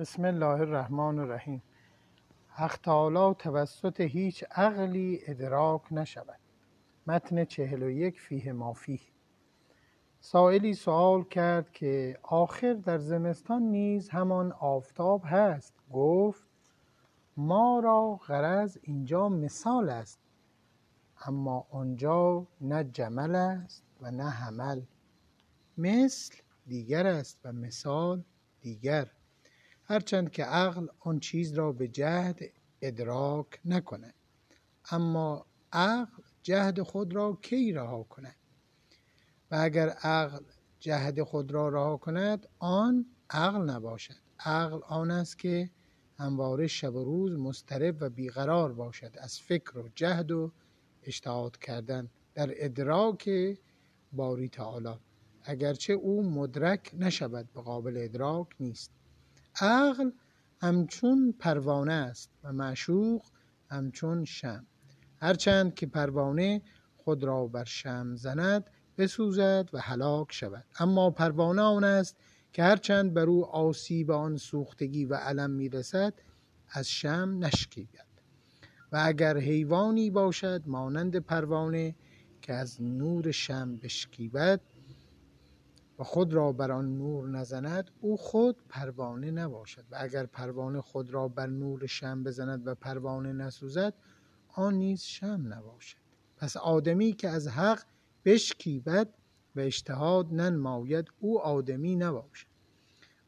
بسم الله الرحمن الرحیم. حق تعالی توسط هیچ عقلی ادراک نشود. متن چهل و یک فیه مافی سائلی سوال کرد که آخر در زمستان نیز همان آفتاب هست. گفت ما را غرض اینجا مثال است اما آنجا نه جمل است و نه حمل. مثل دیگر است و مثال دیگر. هرچند که عقل آن چیز را به جهد ادراک نکند. اما عقل جهد خود را کی رها کند؟ و اگر عقل جهد خود را رها کند آن عقل نباشد. عقل آن است که همواره شب و روز مضطرب و بیقرار باشد از فکر و جهد و اجتهاد کردن در ادراک باری تعالی. اگرچه او مدرک نشود به قابل ادراک نیست. عقل همچون پروانه است و معشوق همچون شم هرچند که پروانه خود را بر شم زند بسوزد و هلاک شود. اما پروانه آن است که هرچند بر او آسیب آن سوختگی و علم می‌رسد از شم نشکیبد. و اگر حیوانی باشد مانند پروانه که از نور شم بشکیبد و خود را بر آن نور نزند او خود پروانه نباشد و اگر پروانه خود را بر نور شم بزند و پروانه نسوزد آن نیز شم نباشد. پس آدمی که از حق بشکیبد و اجتهاد ننماید او آدمی نباشد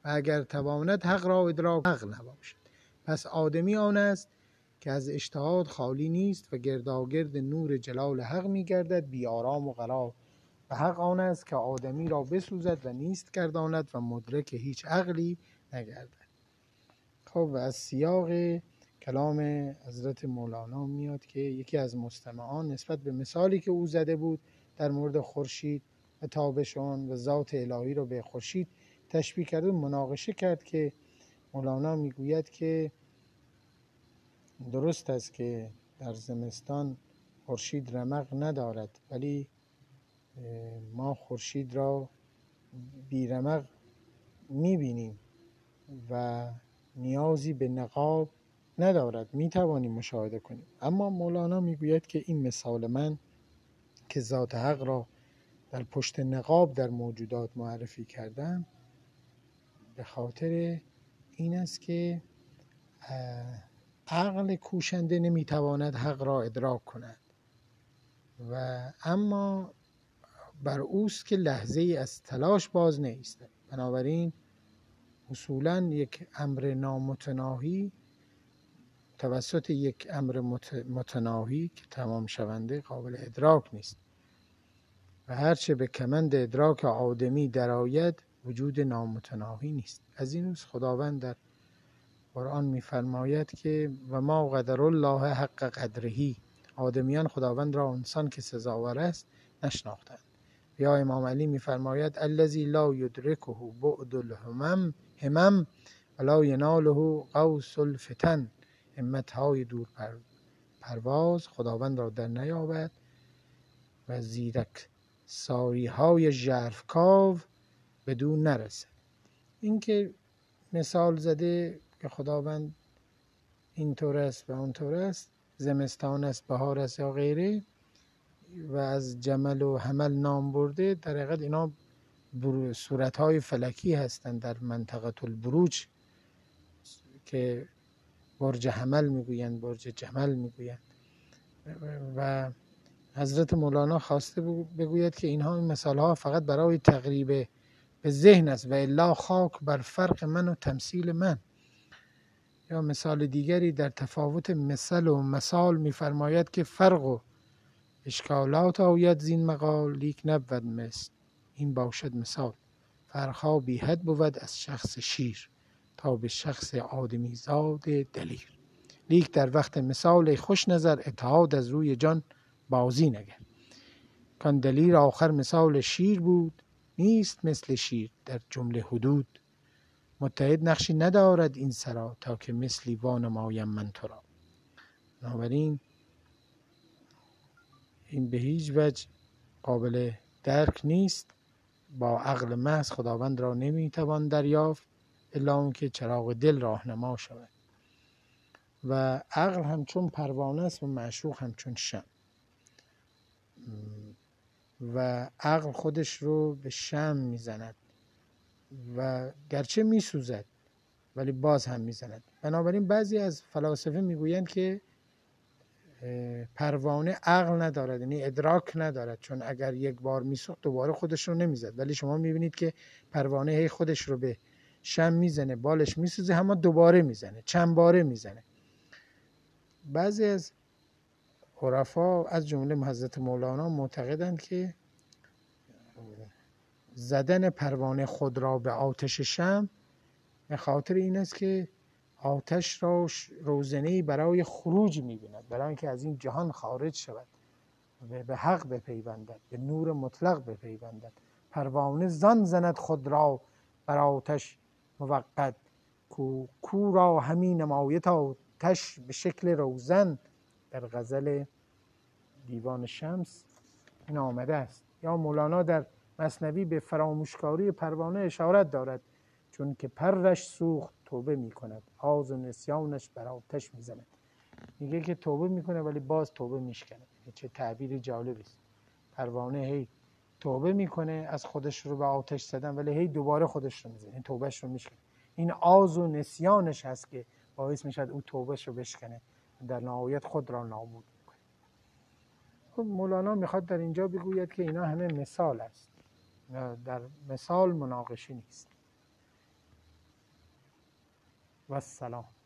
و اگر تواند حق را ادراک حق نباشد. پس آدمی آن است که از اجتهاد خالی نیست و گرداگرد نور جلال حق میگردد بی آرام و قرار و حق آن است که آدمی را بسوزد و نیست گرداند و مدرک هیچ عقلی نگردد. خب و از سیاق کلام حضرت مولانا میاد که یکی از مستمعان نسبت به مثالی که او زده بود در مورد خورشید و تابشون و ذات الهی رو به خورشید تشبیه کرد و مناقشه کرد که مولانا می‌گوید که درست است که در زمستان خورشید رمق ندارد ولی ما خورشید را بیرمق می‌بینیم و نیازی به نقاب ندارد. می‌توانیم مشاهده کنیم. اما مولانا می‌گوید که این مثال من که ذات حق را در پشت نقاب در موجودات معرفی کردم به خاطر این است که عقل کوشنده نمی‌تواند حق را ادراک کند. و اما بر اوست که لحظه ای از تلاش باز نیست بنابراین اصولا یک امر نامتناهی توسط یک امر متناهی که تمام شونده قابل ادراک نیست. و هرچه به کمند ادراک آدمی درآید وجود نامتناهی نیست. از این روز خداوند در قرآن میفرماید که و ما قدر الله حق قدرهی آدمیان خداوند را انسان که سزاور است نشناختند. یا امام علی میفرماید الذی لا یدرکه بعد الهمم همم ولا یناله قوس الفتن. همت های دور پر پرواز خداوند را در نیابد و زیرک ساری های ژرفکاو بدون نرسد. اینکه مثال زده که خداوند اینطور است و اونطور است زمستان است بهار است یا غیره و از جمل و حمل نام برده در حقیقت اینا صورت های فلکی هستند در منطقه البروج که برج حمل می‌گویند برج جمل می‌گویند. و حضرت مولانا خواسته بگوید که اینها این مثال ها فقط برای تقریب به ذهن است و الا خاک بر فرق من و تمثیل من. یا مثال دیگری در تفاوت مثل و مثال میفرماید که فرق و اشکالات آید زین مقال لیک نبود مثل. این باشد مثال. فرق‌ها بی حد بود از شخص شیر تا به شخص آدمی زاد دلیر. لیک در وقت مثال خوش نظر اتحاد از روی جان بازی نگر. کان دلیر آخر مثال شیر بود نیست مثل شیر در جمله حدود. متحد نقشی ندارد این سرا تا که مثلی وانمایم من تو را بنابراین این به هیچ وجه قابل درک نیست. با عقل محض خداوند را نمی‌توان دریافت الا اون که چراغ دل راهنما شود. و عقل همچون پروانه است و معشوق همچون شم. و عقل خودش رو به شم می‌زند و گرچه میسوزد ولی باز هم می‌زند. بنابراین بعضی از فلاسفه می‌گویند که پروانه عقل ندارد یعنی ادراک ندارد. چون اگر یک بار میسوخت دوباره خودش رو نمی‌زد. ولی شما می‌بینید که پروانه هی خودش رو به شم می‌زنه بالش میسوزه اما دوباره می‌زنه چند باره می‌زنه. بعضی از عرفا از جمله حضرت مولانا معتقدند که زدن پروانه خود را به آتش شم به خاطر این است که آتش را روزنه برای خروج می‌بیند برای اینکه از این جهان خارج شود. و به حق بپیوندد به نور مطلق بپیوندد. پروانه زن زند خود را بر آتش موقت کو, کو را همین نمایت آتش به شکل روزن. در غزل دیوان شمس این آمده است. یا مولانا در مصنوی به فراموشکاری پروانه اشارت دارد. چون که پرش سوخت توبه می کند آز و نسیانش بر آتش می زند میگه که توبه می‌کنه ولی باز توبه میشکنه. چه تعبیر جالبی است. پروانه هی توبه می‌کنه از خودش رو به آتش زدن ولی هی دوباره خودش رو می‌زنه. این توبهش رو میشکنه. این آز و نسیانش هست که باعث می‌شد او توبهش رو بشکنه. در نهایت خود را نابود می‌کنه. خب مولانا می‌خواد در اینجا بگوید که اینا همه مثال است. در مثال مناقشی نیست. و السلام